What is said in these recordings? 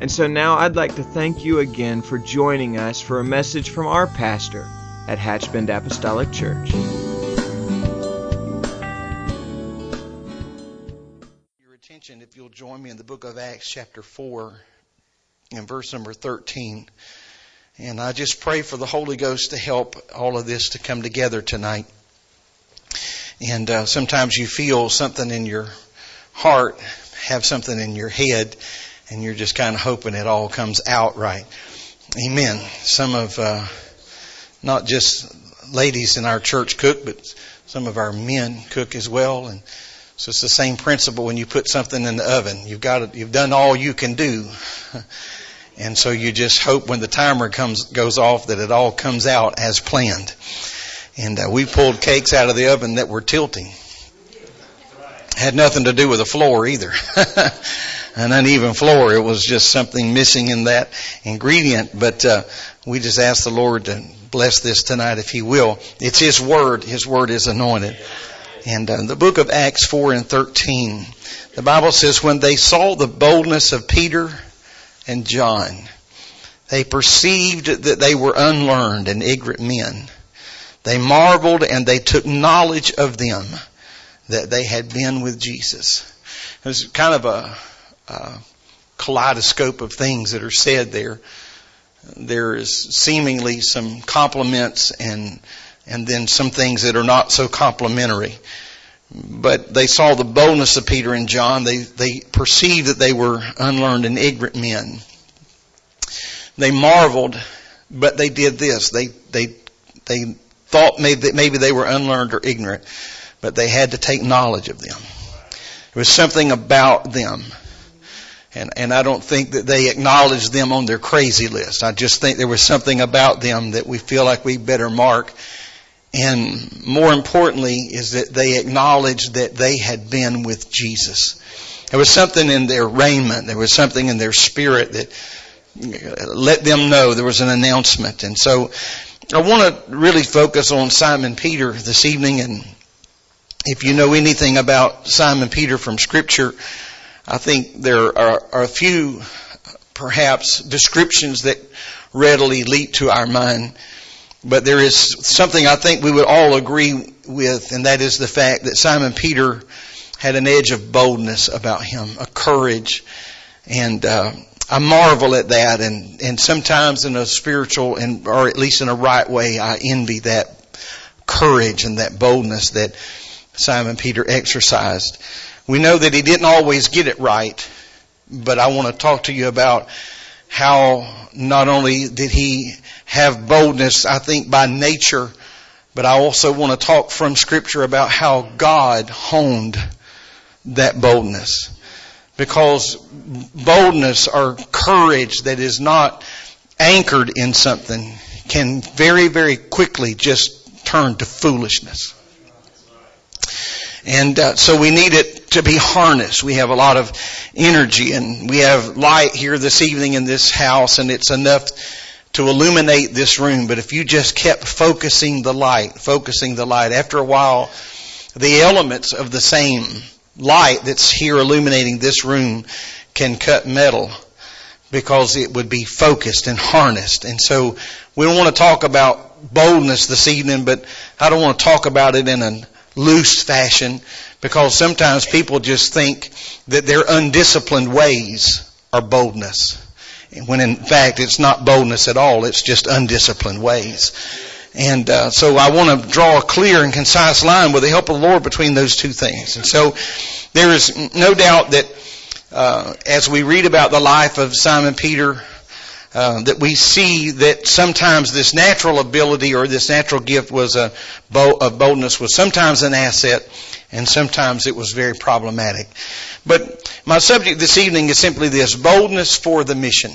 And so now I'd like to thank you again for joining us for a message from our pastor at Hatchbend Apostolic Church. Your attention, if you'll join me in the book of Acts, chapter 4, and verse number 13. And I just pray for the Holy Ghost to help all of this to come together tonight. And uh, sometimes you feel something in your heart, have something in your head, and you're just kind of hoping it all comes out right. Amen. Some of, uh, not just ladies in our church cook, but some of our men cook as well. And so it's the same principle when you put something in the oven. You've got to, you've done all you can do. And so you just hope when the timer comes, goes off that it all comes out as planned. And uh, we pulled cakes out of the oven that were tilting. Had nothing to do with the floor either. an uneven floor. It was just something missing in that ingredient. But uh, we just ask the Lord to bless this tonight if He will. It's His Word. His Word is anointed. And uh, the book of Acts 4 and 13, the Bible says, when they saw the boldness of Peter and John, they perceived that they were unlearned and ignorant men. They marveled and they took knowledge of them that they had been with Jesus. It was kind of a uh, kaleidoscope of things that are said there. There is seemingly some compliments and and then some things that are not so complimentary. But they saw the boldness of Peter and John. They they perceived that they were unlearned and ignorant men. They marveled, but they did this. They they they thought maybe maybe they were unlearned or ignorant, but they had to take knowledge of them. There was something about them and, and I don't think that they acknowledged them on their crazy list. I just think there was something about them that we feel like we better mark. And more importantly is that they acknowledged that they had been with Jesus. There was something in their raiment. There was something in their spirit that uh, let them know there was an announcement. And so I want to really focus on Simon Peter this evening. And if you know anything about Simon Peter from scripture, I think there are, are a few, perhaps, descriptions that readily leap to our mind. But there is something I think we would all agree with, and that is the fact that Simon Peter had an edge of boldness about him, a courage, and uh, I marvel at that. And and sometimes in a spiritual and or at least in a right way, I envy that courage and that boldness that Simon Peter exercised. We know that he didn't always get it right, but I want to talk to you about how not only did he have boldness, I think by nature, but I also want to talk from scripture about how God honed that boldness. Because boldness or courage that is not anchored in something can very, very quickly just turn to foolishness. And uh, so we need it to be harnessed. We have a lot of energy and we have light here this evening in this house and it's enough to illuminate this room. But if you just kept focusing the light, focusing the light, after a while, the elements of the same light that's here illuminating this room can cut metal because it would be focused and harnessed. And so we don't want to talk about boldness this evening, but I don't want to talk about it in an loose fashion because sometimes people just think that their undisciplined ways are boldness. When in fact it's not boldness at all, it's just undisciplined ways. And uh, so I want to draw a clear and concise line with the help of the Lord between those two things. And so there is no doubt that uh, as we read about the life of Simon Peter, uh, that we see that sometimes this natural ability or this natural gift was a of boldness was sometimes an asset and sometimes it was very problematic. But My subject this evening is simply this, boldness for the mission.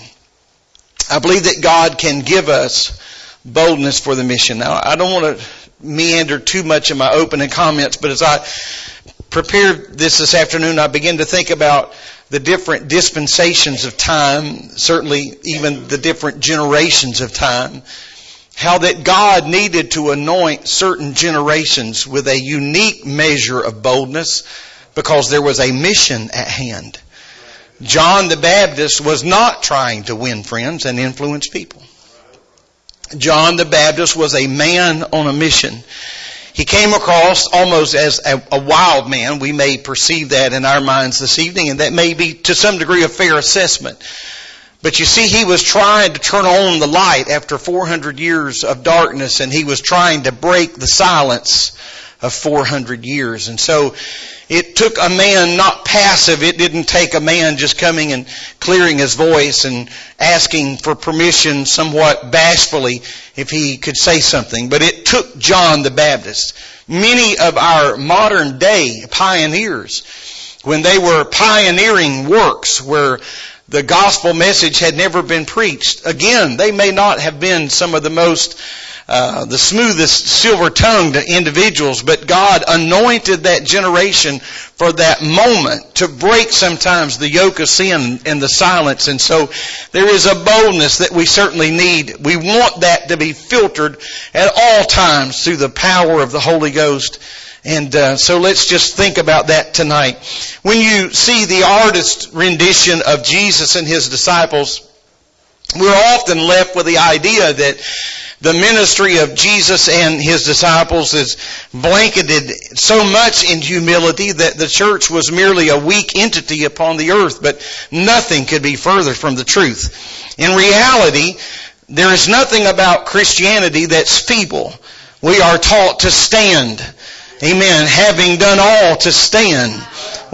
I believe that God can give us boldness for the mission. Now, I don't want to meander too much in my opening comments, but as I prepared this this afternoon, I began to think about the different dispensations of time, certainly even the different generations of time, how that God needed to anoint certain generations with a unique measure of boldness because there was a mission at hand. John the Baptist was not trying to win friends and influence people. John the Baptist was a man on a mission. He came across almost as a, a, wild man. We may perceive that in our minds this evening, and that may be to some degree a fair assessment. But you see, he was trying to turn on the light after 400 years of darkness, and he was trying to break the silence of 400 years. And so it took a man not passive. It didn't take a man just coming and clearing his voice and asking for permission somewhat bashfully if he could say something. But it took John the Baptist. Many of our modern day pioneers, when they were pioneering works where the gospel message had never been preached, again, they may not have been some of the most uh, the smoothest silver-tongued individuals, but God anointed that generation for that moment to break sometimes the yoke of sin and the silence. And so there is a boldness that we certainly need. We want that to be filtered at all times through the power of the Holy Ghost. And uh, so let's just think about that tonight. When you see the artist rendition of Jesus and his disciples, we're often left with the idea that the ministry of Jesus and his disciples is blanketed so much in humility that the church was merely a weak entity upon the earth, but nothing could be further from the truth. In reality, there is nothing about Christianity that's feeble. We are taught to stand. Amen. Having done all to stand.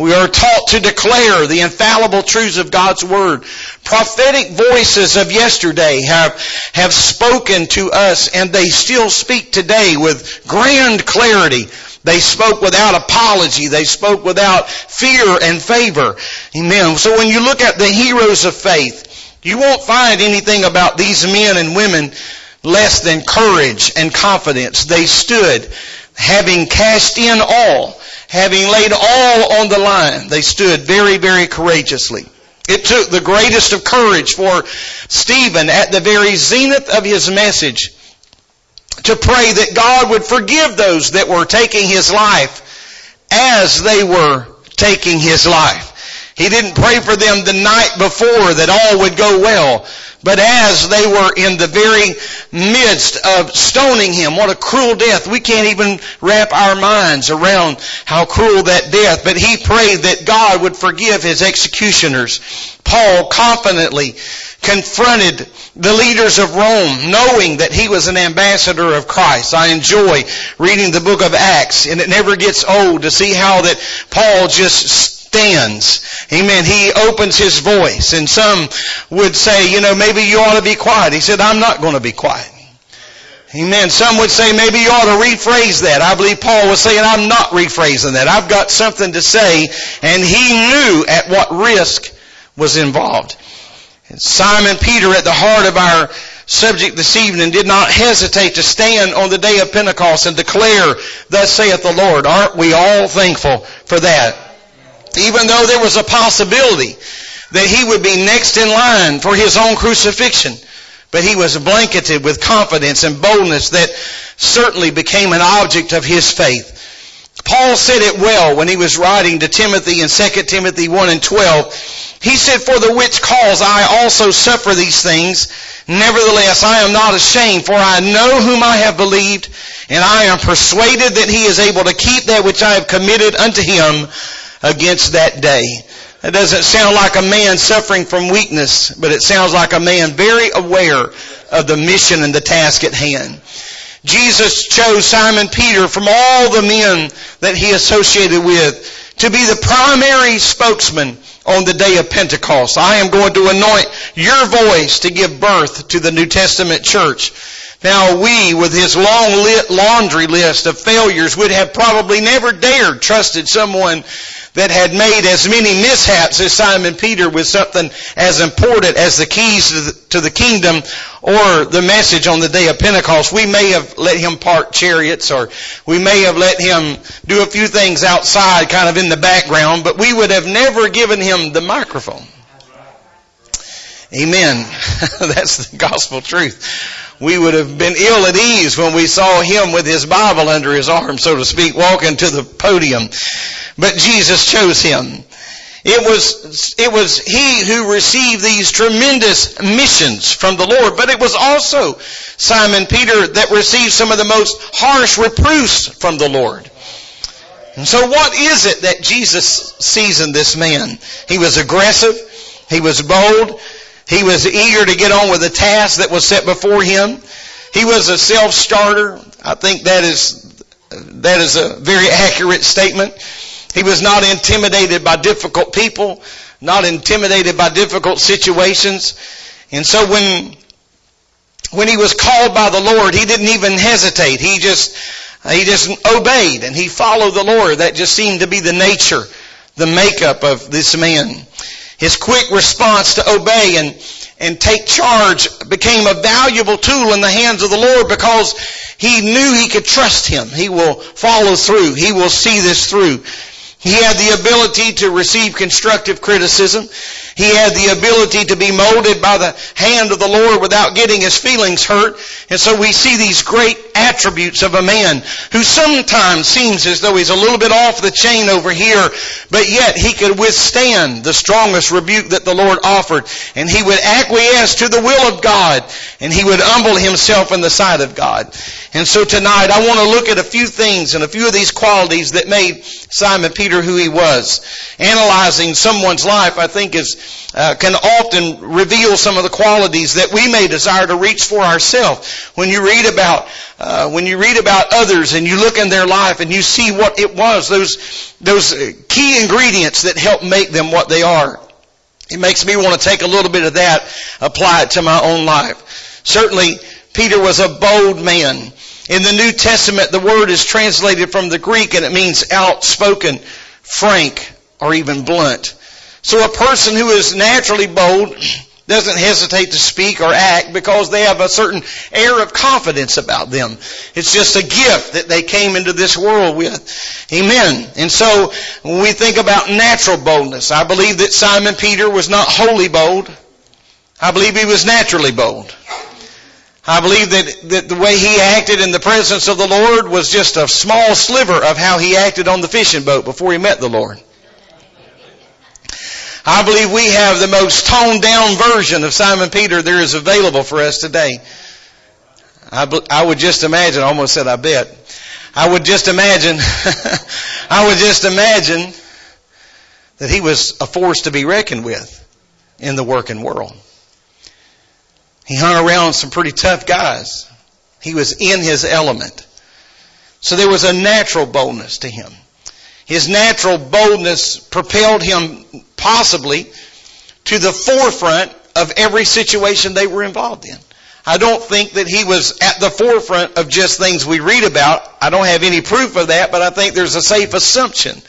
We are taught to declare the infallible truths of God's Word. Prophetic voices of yesterday have, have spoken to us and they still speak today with grand clarity. They spoke without apology. They spoke without fear and favor. Amen. So when you look at the heroes of faith, you won't find anything about these men and women less than courage and confidence. They stood having cast in all having laid all on the line, they stood very, very courageously. It took the greatest of courage for Stephen at the very zenith of his message to pray that God would forgive those that were taking his life as they were taking his life. He didn't pray for them the night before that all would go well. But as they were in the very midst of stoning him, what a cruel death. We can't even wrap our minds around how cruel that death. But he prayed that God would forgive his executioners. Paul confidently confronted the leaders of Rome, knowing that he was an ambassador of Christ. I enjoy reading the book of Acts, and it never gets old to see how that Paul just stands. Amen. He opens his voice. And some would say, you know, maybe you ought to be quiet. He said, I'm not going to be quiet. Amen. Some would say maybe you ought to rephrase that. I believe Paul was saying I'm not rephrasing that. I've got something to say. And he knew at what risk was involved. And Simon Peter at the heart of our subject this evening did not hesitate to stand on the day of Pentecost and declare, thus saith the Lord. Aren't we all thankful for that? Even though there was a possibility that he would be next in line for his own crucifixion. But he was blanketed with confidence and boldness that certainly became an object of his faith. Paul said it well when he was writing to Timothy in 2 Timothy 1 and 12. He said, For the which cause I also suffer these things. Nevertheless, I am not ashamed, for I know whom I have believed, and I am persuaded that he is able to keep that which I have committed unto him against that day. It doesn't sound like a man suffering from weakness, but it sounds like a man very aware of the mission and the task at hand. Jesus chose Simon Peter from all the men that he associated with to be the primary spokesman on the day of Pentecost. I am going to anoint your voice to give birth to the New Testament church. Now we, with his long lit laundry list of failures, would have probably never dared trusted someone that had made as many mishaps as Simon Peter with something as important as the keys to the, to the, kingdom or the message on the day of Pentecost. We may have let him park chariots or we may have let him do a few things outside kind of in the background, but we would have never given him the microphone. Amen. That's the gospel truth we would have been ill at ease when we saw him with his Bible under his arm, so to speak, walking to the podium. But Jesus chose him. It was, it was he who received these tremendous missions from the Lord, but it was also Simon Peter that received some of the most harsh reproofs from the Lord. And so what is it that Jesus sees in this man? He was aggressive. He was bold. He was eager to get on with the task that was set before him. He was a self-starter. I think that is, that is a very accurate statement. He was not intimidated by difficult people, not intimidated by difficult situations. And so when, when he was called by the Lord, he didn't even hesitate. He just, he just obeyed and he followed the Lord. That just seemed to be the nature, the makeup of this man. His quick response to obey and, and take charge became a valuable tool in the hands of the Lord because he knew he could trust him. He will follow through. He will see this through. He had the ability to receive constructive criticism. He had the ability to be molded by the hand of the Lord without getting his feelings hurt. And so we see these great attributes of a man who sometimes seems as though he's a little bit off the chain over here, but yet he could withstand the strongest rebuke that the Lord offered. And he would acquiesce to the will of God and he would humble himself in the sight of God. And so tonight I want to look at a few things and a few of these qualities that made Simon Peter who he was. Analyzing someone's life I think is uh, can often reveal some of the qualities that we may desire to reach for ourselves. When you read about uh, when you read about others and you look in their life and you see what it was, those those key ingredients that help make them what they are. It makes me want to take a little bit of that, apply it to my own life. Certainly, Peter was a bold man. In the New Testament, the word is translated from the Greek and it means outspoken, frank, or even blunt. So a person who is naturally bold doesn't hesitate to speak or act because they have a certain air of confidence about them. It's just a gift that they came into this world with. Amen. And so when we think about natural boldness, I believe that Simon Peter was not wholly bold. I believe he was naturally bold. I believe that, that the way he acted in the presence of the Lord was just a small sliver of how he acted on the fishing boat before he met the Lord. I believe we have the most toned down version of Simon Peter there is available for us today. I, I would just imagine, I almost said I bet. I would just imagine, I would just imagine that he was a force to be reckoned with in the working world. He hung around some pretty tough guys. He was in his element. So there was a natural boldness to him. His natural boldness propelled him possibly to the forefront of every situation they were involved in. I don't think that he was at the forefront of just things we read about. I don't have any proof of that, but I think there's a safe assumption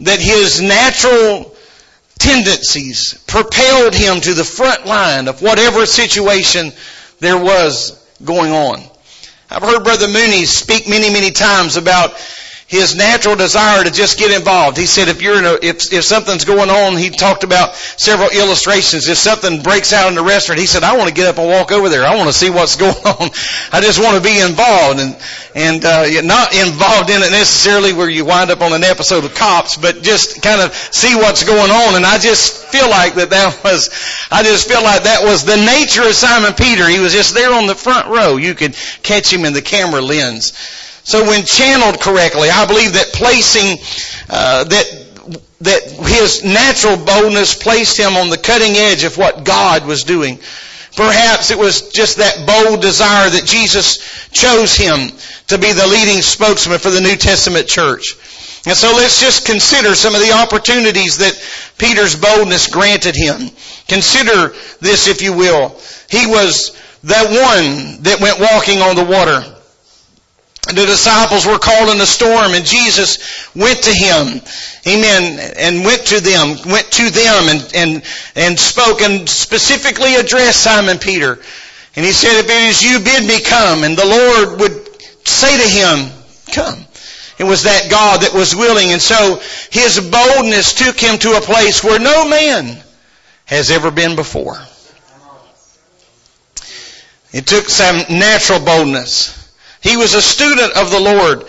that his natural tendencies propelled him to the front line of whatever situation there was going on. I've heard Brother Mooney speak many, many times about his natural desire to just get involved. He said if you're in a, if, if something's going on, he talked about several illustrations. If something breaks out in the restaurant, he said, I want to get up and walk over there. I want to see what's going on. I just want to be involved and, and, uh, not involved in it necessarily where you wind up on an episode of cops, but just kind of see what's going on. And I just feel like that that was, I just feel like that was the nature of Simon Peter. He was just there on the front row. You could catch him in the camera lens. So when channeled correctly, I believe that placing, uh, that that his natural boldness placed him on the cutting edge of what God was doing. Perhaps it was just that bold desire that Jesus chose him to be the leading spokesman for the New Testament church. And so let's just consider some of the opportunities that Peter's boldness granted him. Consider this, if you will. He was that one that went walking on the water. The disciples were called in a storm and Jesus went to him, amen, and went to them, went to them and, and, and spoke and specifically addressed Simon Peter. And he said, if it is you, bid me come. And the Lord would say to him, come. It was that God that was willing. And so his boldness took him to a place where no man has ever been before. It took some natural boldness. He was a student of the Lord.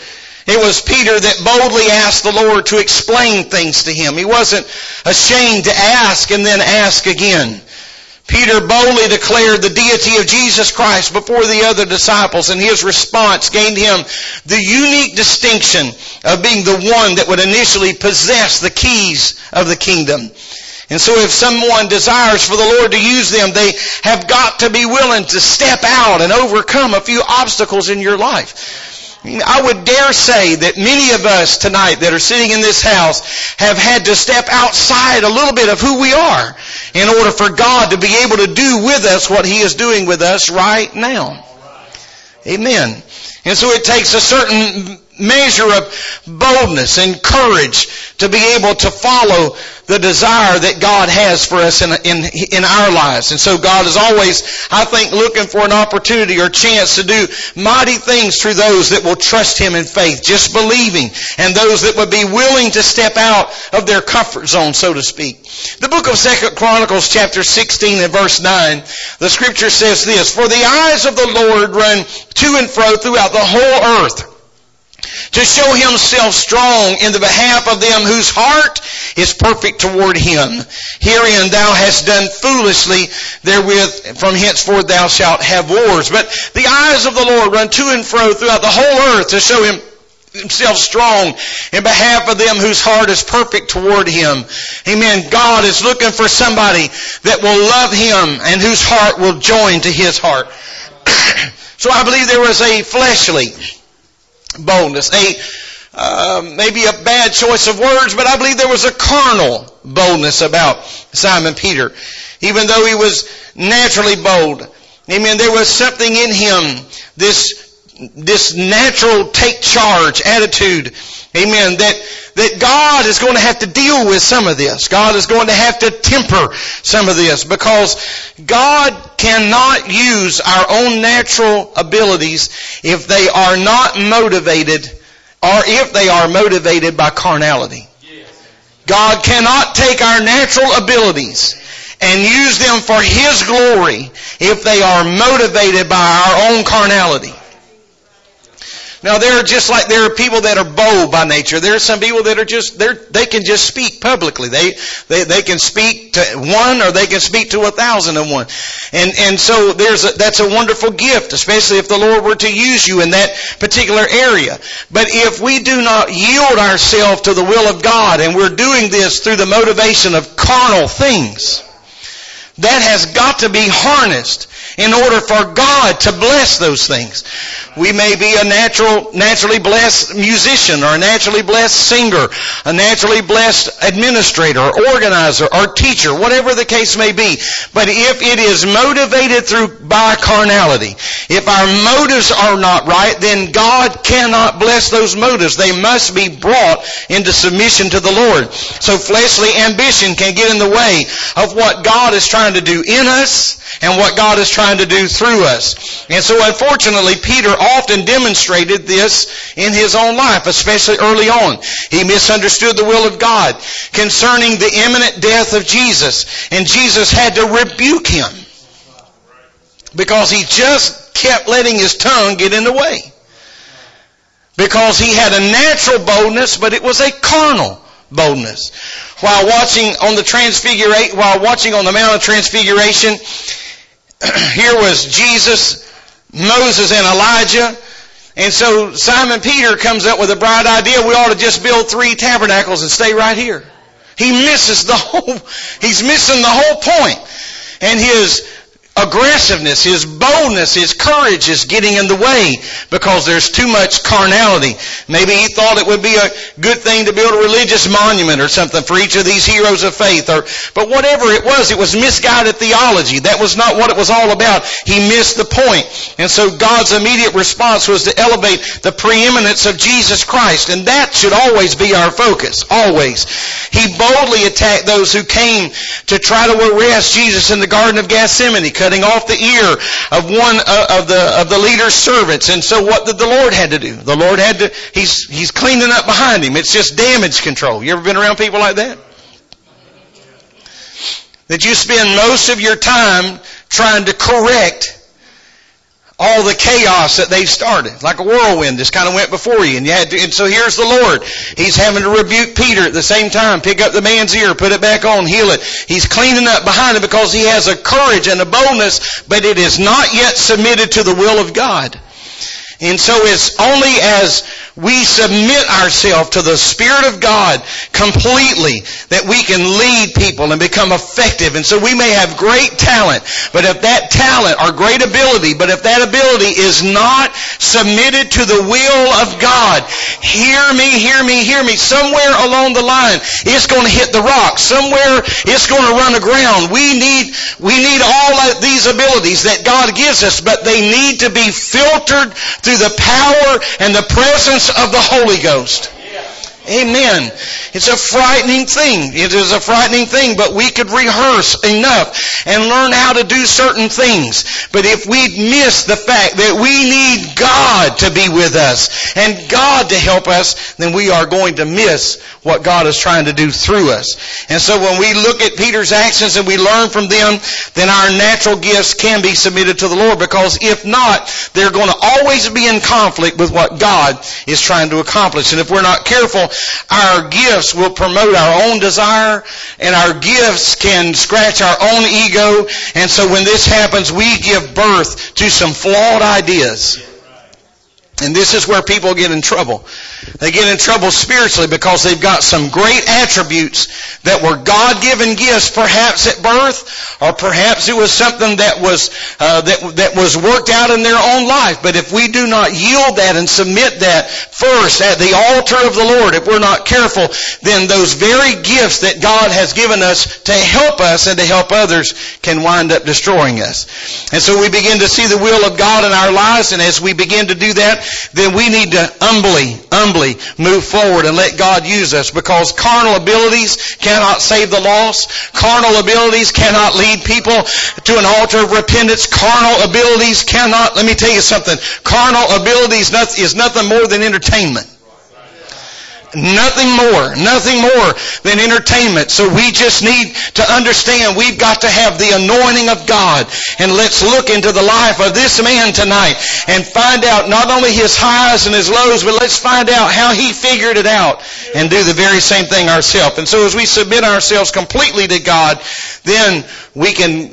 It was Peter that boldly asked the Lord to explain things to him. He wasn't ashamed to ask and then ask again. Peter boldly declared the deity of Jesus Christ before the other disciples and his response gained him the unique distinction of being the one that would initially possess the keys of the kingdom. And so if someone desires for the Lord to use them, they have got to be willing to step out and overcome a few obstacles in your life. I would dare say that many of us tonight that are sitting in this house have had to step outside a little bit of who we are in order for God to be able to do with us what He is doing with us right now. Amen. And so it takes a certain measure of boldness and courage to be able to follow the desire that God has for us in, in, in our lives. And so God is always, I think, looking for an opportunity or chance to do mighty things through those that will trust Him in faith, just believing, and those that would be willing to step out of their comfort zone, so to speak. The book of Second Chronicles chapter 16 and verse 9, the scripture says this, For the eyes of the Lord run to and fro throughout the whole earth to show himself strong in the behalf of them whose heart is perfect toward him. Herein thou hast done foolishly, therewith from henceforth thou shalt have wars. But the eyes of the Lord run to and fro throughout the whole earth to show him himself strong in behalf of them whose heart is perfect toward him. Amen. God is looking for somebody that will love him and whose heart will join to his heart. so I believe there was a fleshly boldness. A uh, maybe a bad choice of words, but I believe there was a carnal boldness about Simon Peter. Even though he was naturally bold. Amen. There was something in him, this this natural take charge attitude. Amen. That, that God is going to have to deal with some of this. God is going to have to temper some of this because God cannot use our own natural abilities if they are not motivated or if they are motivated by carnality. God cannot take our natural abilities and use them for His glory if they are motivated by our own carnality. Now there are just like there are people that are bold by nature. There are some people that are just they they can just speak publicly. They they they can speak to one or they can speak to a thousand and one. And and so there's a, that's a wonderful gift, especially if the Lord were to use you in that particular area. But if we do not yield ourselves to the will of God and we're doing this through the motivation of carnal things, that has got to be harnessed in order for God to bless those things. We may be a natural, naturally blessed musician or a naturally blessed singer, a naturally blessed administrator or organizer or teacher, whatever the case may be. But if it is motivated through by carnality, if our motives are not right, then God cannot bless those motives. They must be brought into submission to the Lord. So fleshly ambition can get in the way of what God is trying to do in us and what God is trying to do through us. And so unfortunately, Peter often demonstrated this in his own life, especially early on. He misunderstood the will of God concerning the imminent death of Jesus. And Jesus had to rebuke him because he just kept letting his tongue get in the way. Because he had a natural boldness, but it was a carnal boldness. While watching on the transfiguration, while watching on the Mount of Transfiguration, here was Jesus, Moses, and Elijah. And so Simon Peter comes up with a bright idea. We ought to just build three tabernacles and stay right here. He misses the whole, he's missing the whole point. And his aggressiveness, his boldness, his courage is getting in the way because there's too much carnality. Maybe he thought it would be a good thing to build a religious monument or something for each of these heroes of faith or, but whatever it was, it was misguided theology. That was not what it was all about. He missed the point. And so God's immediate response was to elevate the preeminence of Jesus Christ. And that should always be our focus. Always. He boldly attacked those who came to try to arrest Jesus in the Garden of Gethsemane cutting off the ear of one uh, of the of the leader's servants. And so what did the Lord had to do? The Lord had to he's he's cleaning up behind him. It's just damage control. You ever been around people like that? That you spend most of your time trying to correct all the chaos that they've started, like a whirlwind just kind of went before you. And you had to, and so here's the Lord. He's having to rebuke Peter at the same time, pick up the man's ear, put it back on, heal it. He's cleaning up behind it because he has a courage and a boldness, but it is not yet submitted to the will of God. And so it's only as we submit ourselves to the Spirit of God completely that we can lead people and become effective. And so we may have great talent, but if that talent or great ability, but if that ability is not submitted to the will of God, hear me, hear me, hear me, somewhere along the line, it's going to hit the rock. Somewhere it's going to run aground. We need, we need all of these abilities that God gives us, but they need to be filtered the power and the presence of the Holy Ghost. Amen. It's a frightening thing. It is a frightening thing, but we could rehearse enough and learn how to do certain things. But if we miss the fact that we need God to be with us and God to help us, then we are going to miss what God is trying to do through us. And so when we look at Peter's actions and we learn from them, then our natural gifts can be submitted to the Lord because if not, they're going to always be in conflict with what God is trying to accomplish. And if we're not careful, our gifts will promote our own desire and our gifts can scratch our own ego. And so when this happens, we give birth to some flawed ideas. And this is where people get in trouble. They get in trouble spiritually because they've got some great attributes that were God-given gifts, perhaps at birth, or perhaps it was something that was uh, that that was worked out in their own life. But if we do not yield that and submit that first at the altar of the Lord, if we're not careful, then those very gifts that God has given us to help us and to help others can wind up destroying us. And so we begin to see the will of God in our lives, and as we begin to do that, then we need to humbly, humbly move forward and let God use us because carnal abilities cannot save the lost. Carnal abilities cannot lead people to an altar of repentance. Carnal abilities cannot, let me tell you something, carnal abilities is nothing more than entertainment. Nothing more, nothing more than entertainment. So we just need to understand we've got to have the anointing of God. And let's look into the life of this man tonight and find out not only his highs and his lows, but let's find out how he figured it out and do the very same thing ourselves. And so as we submit ourselves completely to God, then we can,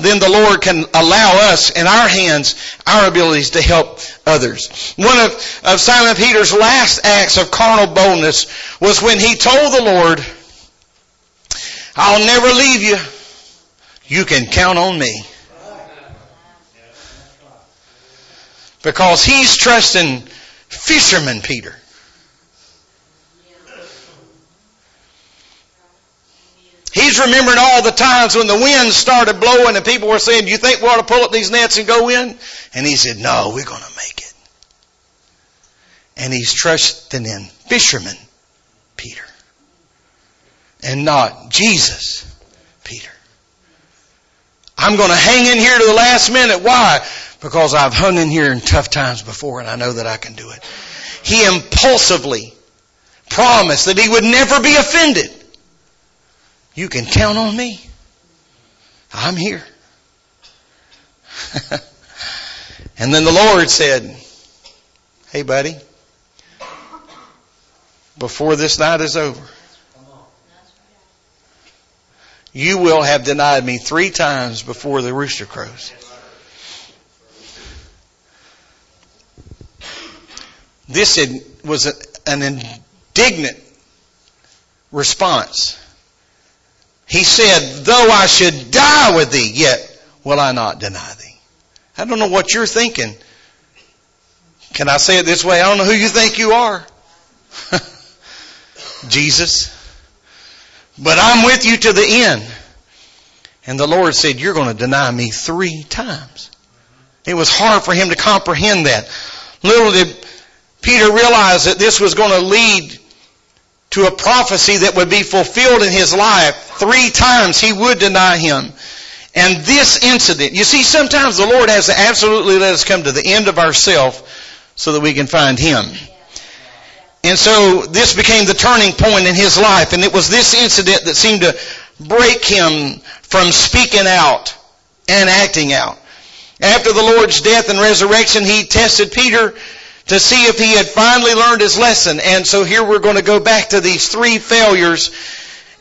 then the Lord can allow us in our hands our abilities to help others. One of, of Simon Peter's last acts of carnal boldness was when he told the Lord, I'll never leave you. You can count on me. Because he's trusting fisherman Peter. He's remembering all the times when the wind started blowing and people were saying, do you think we ought to pull up these nets and go in? And he said, no, we're going to make it. And he's trusting in fisherman Peter and not Jesus Peter. I'm going to hang in here to the last minute. Why? Because I've hung in here in tough times before and I know that I can do it. He impulsively promised that he would never be offended. You can count on me. I'm here. and then the Lord said, Hey, buddy, before this night is over, you will have denied me three times before the rooster crows. This was an indignant response. He said, though I should die with thee, yet will I not deny thee. I don't know what you're thinking. Can I say it this way? I don't know who you think you are. Jesus. But I'm with you to the end. And the Lord said, You're going to deny me three times. It was hard for him to comprehend that. Little did Peter realize that this was going to lead to a prophecy that would be fulfilled in his life. Three times he would deny him. And this incident, you see, sometimes the Lord has to absolutely let us come to the end of ourselves so that we can find him. And so this became the turning point in his life. And it was this incident that seemed to break him from speaking out and acting out. After the Lord's death and resurrection, he tested Peter to see if he had finally learned his lesson. And so here we're going to go back to these three failures.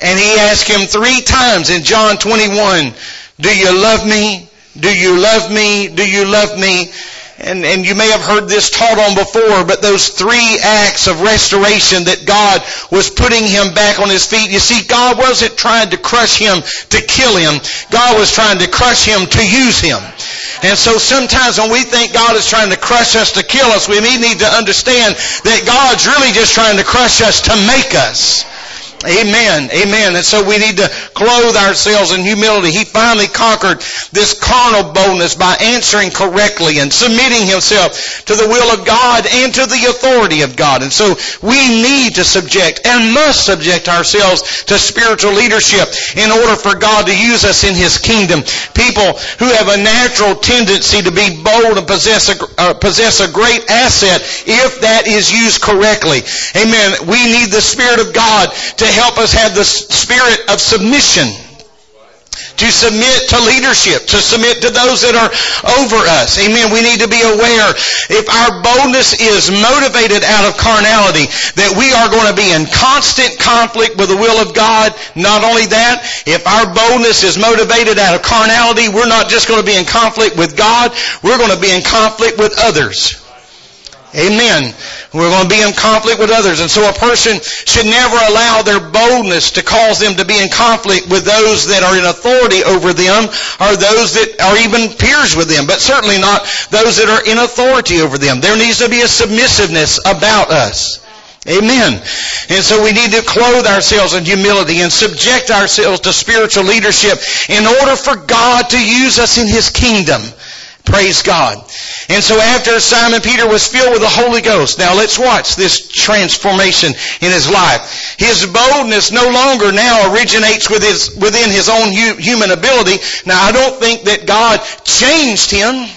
And he asked him three times in John 21, Do you love me? Do you love me? Do you love me? And, and you may have heard this taught on before, but those three acts of restoration that God was putting him back on his feet. You see, God wasn't trying to crush him to kill him. God was trying to crush him to use him. And so sometimes when we think God is trying to crush us to kill us, we need to understand that God's really just trying to crush us to make us. Amen. Amen. And so we need to clothe ourselves in humility. He finally conquered this carnal boldness by answering correctly and submitting himself to the will of God and to the authority of God. And so we need to subject and must subject ourselves to spiritual leadership in order for God to use us in His kingdom. People who have a natural tendency to be bold and possess a, uh, possess a great asset if that is used correctly. Amen. We need the Spirit of God to help us have the spirit of submission to submit to leadership, to submit to those that are over us. Amen. We need to be aware if our boldness is motivated out of carnality, that we are going to be in constant conflict with the will of God. Not only that, if our boldness is motivated out of carnality, we're not just going to be in conflict with God, we're going to be in conflict with others. Amen. We're going to be in conflict with others. And so a person should never allow their boldness to cause them to be in conflict with those that are in authority over them or those that are even peers with them, but certainly not those that are in authority over them. There needs to be a submissiveness about us. Amen. And so we need to clothe ourselves in humility and subject ourselves to spiritual leadership in order for God to use us in His kingdom. Praise God. And so after Simon Peter was filled with the Holy Ghost, now let's watch this transformation in his life. His boldness no longer now originates with his, within his own human ability. Now I don't think that God changed him.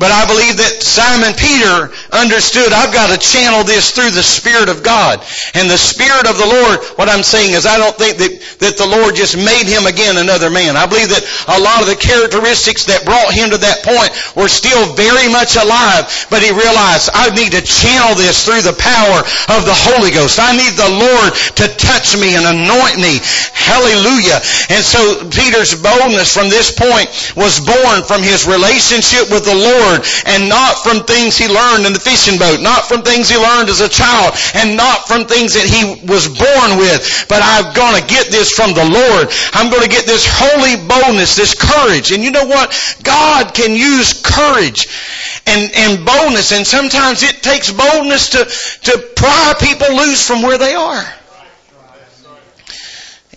But I believe that Simon Peter understood I've got to channel this through the Spirit of God. And the Spirit of the Lord, what I'm saying is I don't think that, that the Lord just made him again another man. I believe that a lot of the characteristics that brought him to that point were still very much alive. But he realized I need to channel this through the power of the Holy Ghost. I need the Lord to touch me and anoint me. Hallelujah. And so Peter's boldness from this point was born from his relationship with the Lord And not from things he learned in the fishing boat, not from things he learned as a child and not from things that he was born with. But I'm going to get this from the Lord. I'm going to get this holy boldness, this courage. And you know what? God can use courage and, and boldness and sometimes it takes boldness to, to pry people loose from where they are.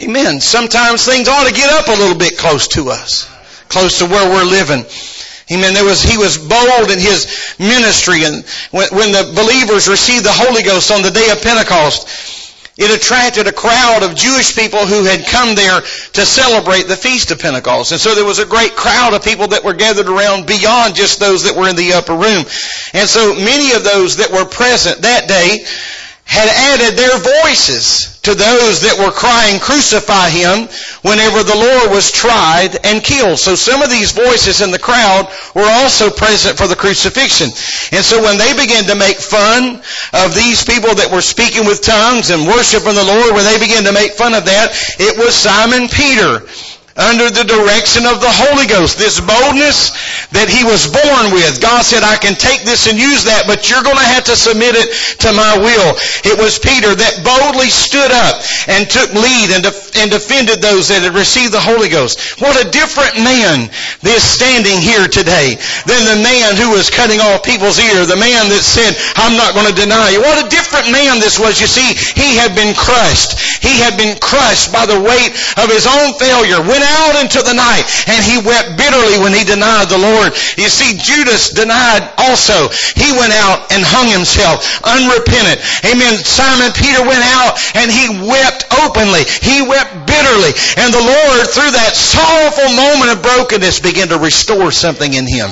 Amen. Sometimes things ought to get up a little bit close to us, close to where we're living. Amen. There was, he was bold in his ministry and when, when the believers received the Holy Ghost on the day of Pentecost, it attracted a crowd of Jewish people who had come there to celebrate the Feast of Pentecost. And so there was a great crowd of people that were gathered around beyond just those that were in the upper room. And so many of those that were present that day had added their voices to those that were crying, crucify him, whenever the Lord was tried and killed. So some of these voices in the crowd were also present for the crucifixion. And so when they began to make fun of these people that were speaking with tongues and worshiping the Lord, when they began to make fun of that, it was Simon Peter under the direction of the Holy Ghost. This boldness that he was born with. God said, I can take this and use that, but you're going to have to submit it to my will. It was Peter that boldly stood up and took lead and, def- and defended those that had received the Holy Ghost. What a different man is standing here today than the man who was cutting off people's ear, the man that said, I'm not going to deny you. What a different man this was. You see, he had been crushed. He had been crushed by the weight of his own failure. When went out into the night and he wept bitterly when he denied the Lord. You see, Judas denied also. He went out and hung himself unrepentant. Amen. Simon Peter went out and he wept openly. He wept bitterly. And the Lord, through that sorrowful moment of brokenness, began to restore something in him.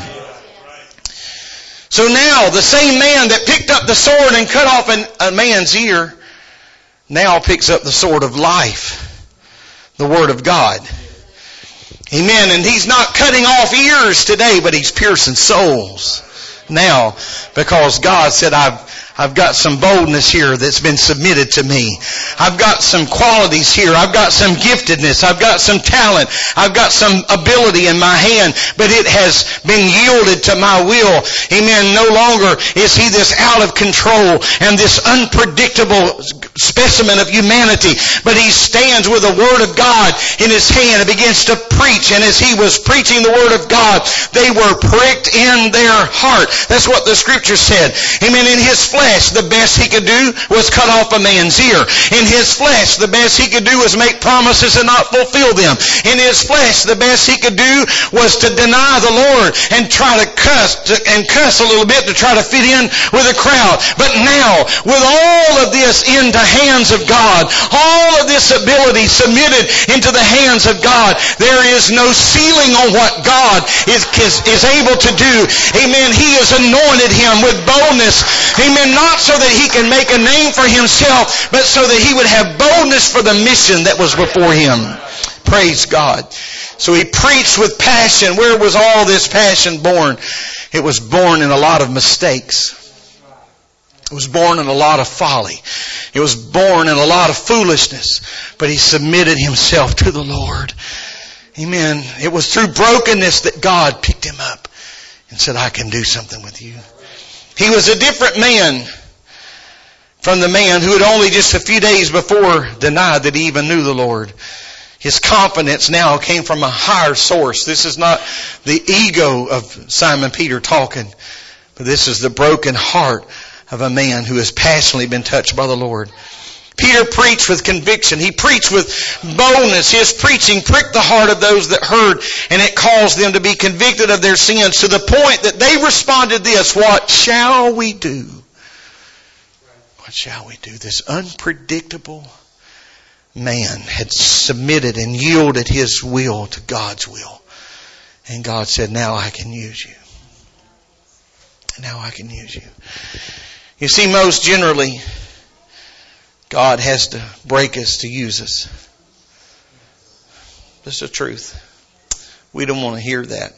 So now, the same man that picked up the sword and cut off an, a man's ear, now picks up the sword of life, the Word of God. Amen. And he's not cutting off ears today, but he's piercing souls now because God said, I've I've got some boldness here that's been submitted to me. I've got some qualities here. I've got some giftedness. I've got some talent. I've got some ability in my hand, but it has been yielded to my will. Amen. No longer is he this out of control and this unpredictable specimen of humanity, but he stands with the Word of God in his hand and begins to preach. And as he was preaching the Word of God, they were pricked in their heart. That's what the Scripture said. Amen. In his flesh, flesh, the best he could do was cut off a man's ear. In his flesh, the best he could do was make promises and not fulfill them. In his flesh, the best he could do was to deny the Lord and try to cuss to, and cuss a little bit to try to fit in with the crowd. But now, with all of this in the hands of God, all of this ability submitted into the hands of God, there is no ceiling on what God is, is, is able to do. Amen. He has anointed him with boldness. Amen not so that he can make a name for himself, but so that he would have boldness for the mission that was before him. Praise God. So he preached with passion. Where was all this passion born? It was born in a lot of mistakes. It was born in a lot of folly. It was born in a lot of foolishness. But he submitted himself to the Lord. Amen. It was through brokenness that God picked him up and said, I can do something with you. He was a different man from the man who had only just a few days before denied that he even knew the Lord. His confidence now came from a higher source. This is not the ego of Simon Peter talking, but this is the broken heart of a man who has passionately been touched by the Lord. Peter preached with conviction. He preached with boldness. His preaching pricked the heart of those that heard, and it caused them to be convicted of their sins to the point that they responded this, what shall we do? What shall we do? This unpredictable man had submitted and yielded his will to God's will. And God said, now I can use you. Now I can use you. You see, most generally, God has to break us to use us. That's the truth. We don't want to hear that.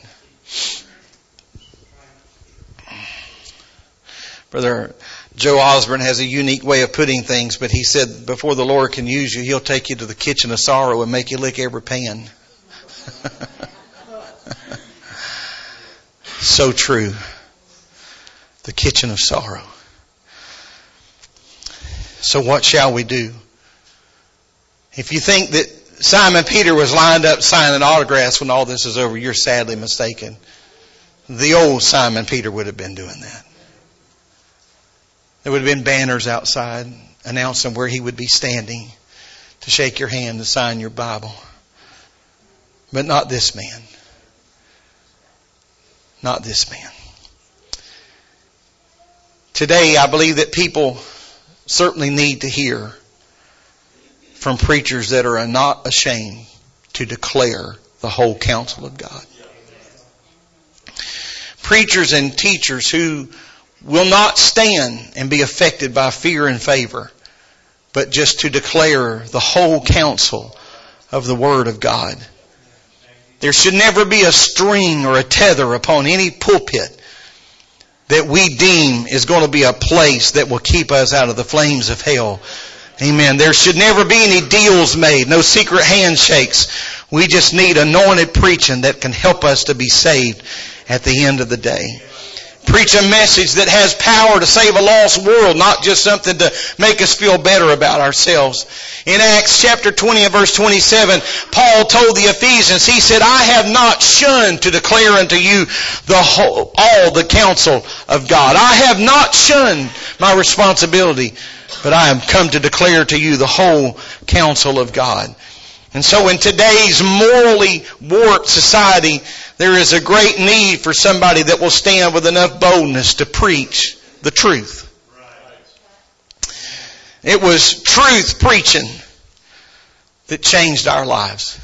Brother Joe Osborne has a unique way of putting things, but he said before the Lord can use you, He'll take you to the kitchen of sorrow and make you lick every pan. so true. The kitchen of sorrow. So what shall we do? If you think that Simon Peter was lined up signing autographs when all this is over, you're sadly mistaken. The old Simon Peter would have been doing that. There would have been banners outside announcing where he would be standing to shake your hand to sign your Bible. But not this man. Not this man. Today, I believe that people certainly need to hear from preachers that are not ashamed to declare the whole counsel of God. Preachers and teachers who will not stand and be affected by fear and favor, but just to declare the whole counsel of the Word of God. There should never be a string or a tether upon any pulpit that we deem is going to be a place that will keep us out of the flames of hell. Amen. There should never be any deals made, no secret handshakes We just need anointed preaching that can help us to be saved at the end of the day. Preach a message that has power to save a lost world, not just something to make us feel better about ourselves. In Acts chapter 20 and verse 27, Paul told the Ephesians, he said, I have not shunned to declare unto you the whole, all the counsel of God. I have not shunned my responsibility, but I have come to declare to you the whole counsel of God. And so in today's morally warped society, there is a great need for somebody that will stand with enough boldness to preach the truth. It was truth preaching that changed our lives.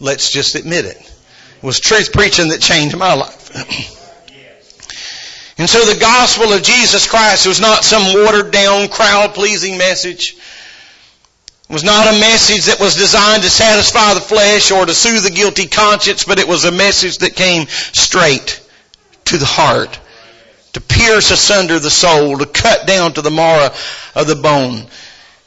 Let's just admit it. It was truth preaching that changed my life. and so the gospel of Jesus Christ was not some watered down, crowd pleasing message. It was not a message that was designed to satisfy the flesh or to soothe the guilty conscience, but it was a message that came straight to the heart, to pierce asunder the soul, to cut down to the marrow of the bone.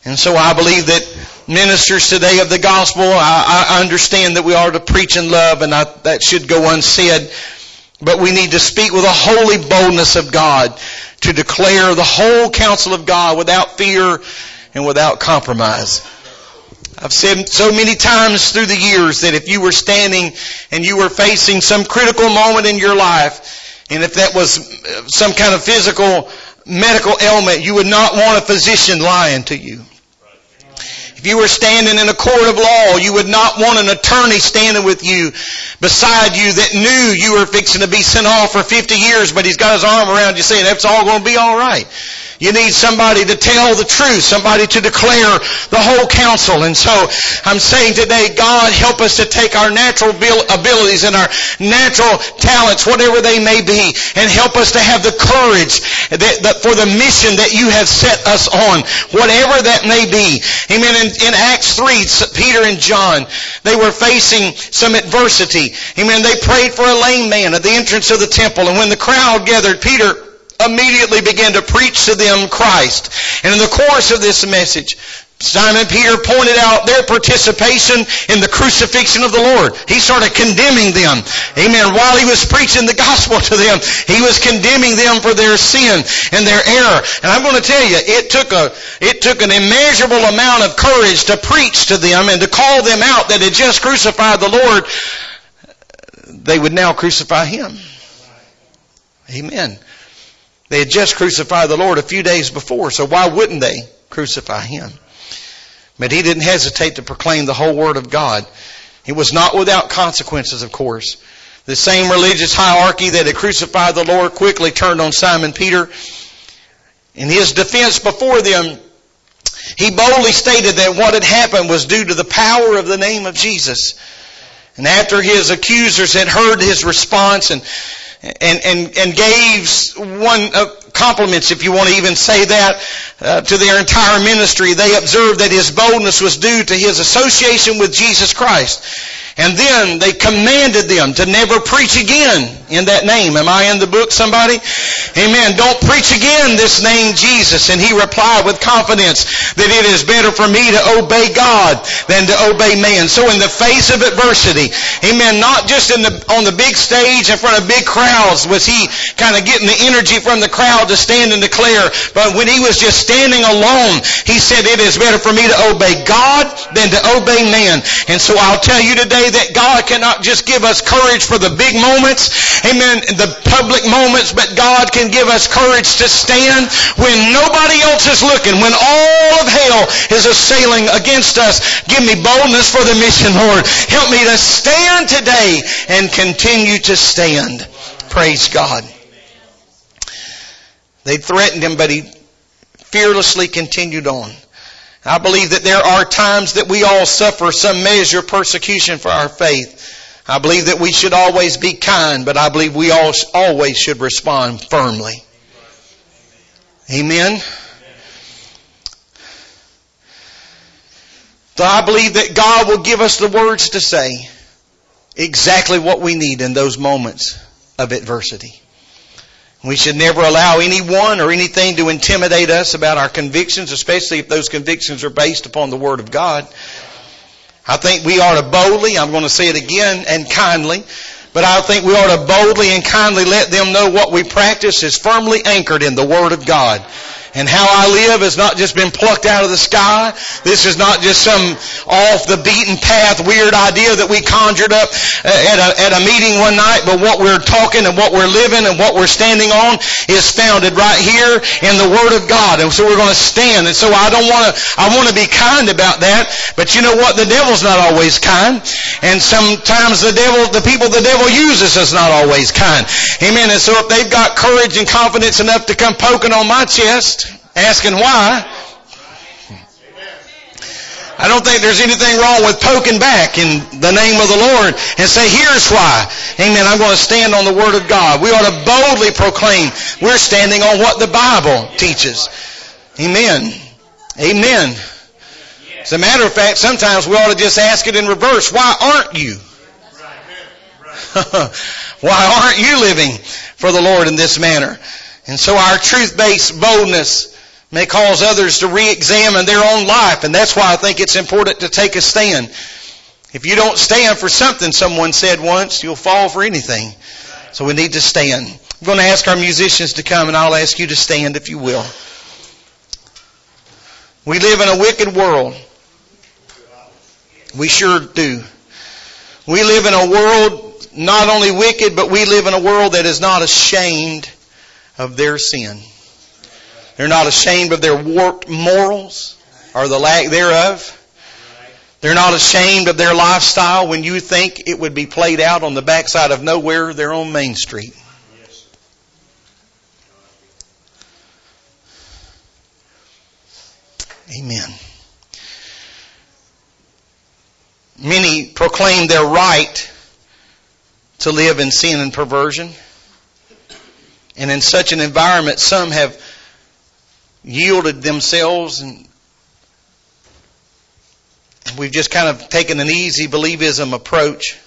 And so I believe that ministers today of the gospel, I, I understand that we are to preach in love, and I, that should go unsaid. But we need to speak with a holy boldness of God to declare the whole counsel of God without fear and without compromise. I've said so many times through the years that if you were standing and you were facing some critical moment in your life, and if that was uh, some kind of physical medical ailment, you would not want a physician lying to you. If you were standing in a court of law, you would not want an attorney standing with you beside you that knew you were fixing to be sent off for 50 years, but he's got his arm around you saying, that's all going to be alright. You need somebody to tell the truth, somebody to declare the whole counsel. And so I'm saying today, God help us to take our natural abilities and our natural talents, whatever they may be, and help us to have the courage that, that for the mission that you have set us on, whatever that may be. Amen. In, in Acts 3, Peter and John, they were facing some adversity. Amen. They prayed for a lame man at the entrance of the temple, and when the crowd gathered, Peter immediately began to preach to them Christ. And in the course of this message, Simon Peter pointed out their participation in the crucifixion of the Lord. He started condemning them. Amen. While he was preaching the gospel to them, he was condemning them for their sin and their error. And I'm going to tell you, it took a, it took an immeasurable amount of courage to preach to them and to call them out that had just crucified the Lord. They would now crucify him. Amen. They had just crucified the Lord a few days before, so why wouldn't they crucify Him? But he didn't hesitate to proclaim the whole Word of God. It was not without consequences, of course. The same religious hierarchy that had crucified the Lord quickly turned on Simon Peter. In his defense before them, he boldly stated that what had happened was due to the power of the name of Jesus. And after his accusers had heard his response and and, and, and gave one uh, compliments, if you want to even say that, uh, to their entire ministry. They observed that his boldness was due to his association with Jesus Christ. And then they commanded them to never preach again in that name. Am I in the book, somebody? Amen. Don't preach again this name, Jesus. And he replied with confidence that it is better for me to obey God than to obey man. So in the face of adversity, amen, not just in the, on the big stage in front of big crowds was he kind of getting the energy from the crowd to stand and declare, but when he was just standing alone, he said it is better for me to obey God than to obey man. And so I'll tell you today, that God cannot just give us courage for the big moments, amen, the public moments, but God can give us courage to stand when nobody else is looking, when all of hell is assailing against us. Give me boldness for the mission, Lord. Help me to stand today and continue to stand. Praise God. They threatened him, but he fearlessly continued on. I believe that there are times that we all suffer some measure of persecution for our faith. I believe that we should always be kind, but I believe we all, always should respond firmly. Amen. So I believe that God will give us the words to say exactly what we need in those moments of adversity. We should never allow anyone or anything to intimidate us about our convictions, especially if those convictions are based upon the Word of God. I think we ought to boldly, I'm going to say it again, and kindly, but I think we ought to boldly and kindly let them know what we practice is firmly anchored in the Word of God. And how I live has not just been plucked out of the sky. This is not just some off the beaten path weird idea that we conjured up at a, at a meeting one night, but what we're talking and what we're living and what we're standing on is founded right here in the Word of God. And so we're going to stand. And so I don't want to, I want to be kind about that, but you know what? The devil's not always kind. And sometimes the devil, the people the devil uses is not always kind. Amen. And so if they've got courage and confidence enough to come poking on my chest, asking why. I don't think there's anything wrong with poking back in the name of the Lord and say, here's why. Amen. I'm going to stand on the Word of God. We ought to boldly proclaim we're standing on what the Bible teaches. Amen. Amen. As a matter of fact, sometimes we ought to just ask it in reverse. Why aren't you? Why aren't you living for the Lord in this manner? And so our truth-based boldness may cause others to re-examine their own life. And that's why I think it's important to take a stand. If you don't stand for something someone said once, you'll fall for anything. So we need to stand. I'm going to ask our musicians to come and I'll ask you to stand if you will. We live in a wicked world. We sure do. We live in a world not only wicked, but we live in a world that is not ashamed of their sin. They're not ashamed of their warped morals or the lack thereof. They're not ashamed of their lifestyle when you think it would be played out on the backside of nowhere, their own Main Street. Amen. Many proclaim their right to live in sin and perversion. And in such an environment, some have yielded themselves and we've just kind of taken an easy believism approach.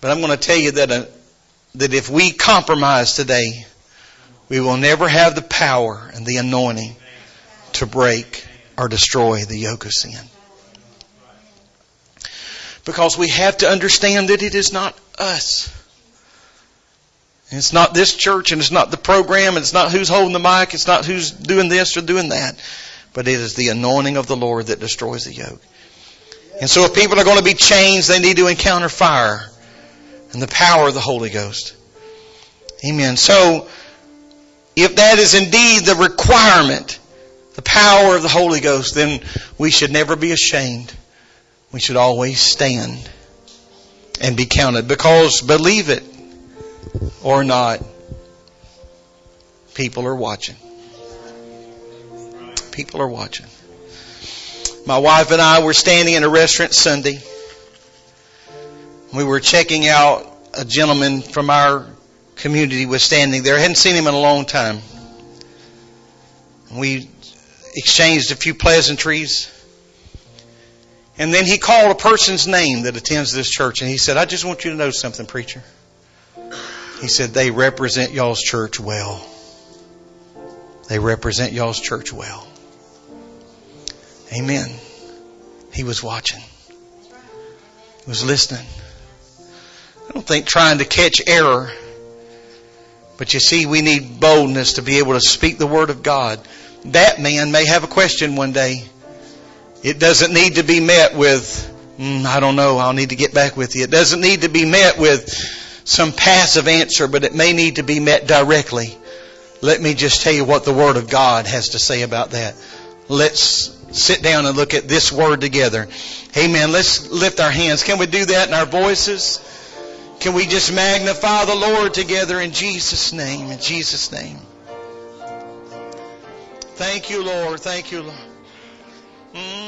But I'm going to tell you that, uh, that if we compromise today, we will never have the power and the anointing to break or destroy the yoke of sin. Because we have to understand that it is not us. It's not this church and it's not the program and it's not who's holding the mic. It's not who's doing this or doing that. But it is the anointing of the Lord that destroys the yoke. And so if people are going to be changed, they need to encounter fire and the power of the Holy Ghost. Amen. So, if that is indeed the requirement, the power of the Holy Ghost, then we should never be ashamed. We should always stand and be counted. Because, believe it, or not, people are watching. People are watching. My wife and I were standing in a restaurant Sunday. We were checking out a gentleman from our community was standing there. I hadn't seen him in a long time. We exchanged a few pleasantries. And then he called a person's name that attends this church and he said, I just want you to know something, preacher. He said, they represent y'all's church well. They represent y'all's church well. Amen. He was watching. He was listening. I don't think trying to catch error. But you see, we need boldness to be able to speak the Word of God. That man may have a question one day. It doesn't need to be met with, mm, I don't know, I'll need to get back with you. It doesn't need to be met with, some passive answer, but it may need to be met directly. Let me just tell you what the Word of God has to say about that. Let's sit down and look at this Word together. Amen. Let's lift our hands. Can we do that in our voices? Can we just magnify the Lord together in Jesus' name? In Jesus' name. Thank you, Lord. Thank you, Lord. Mm-hmm.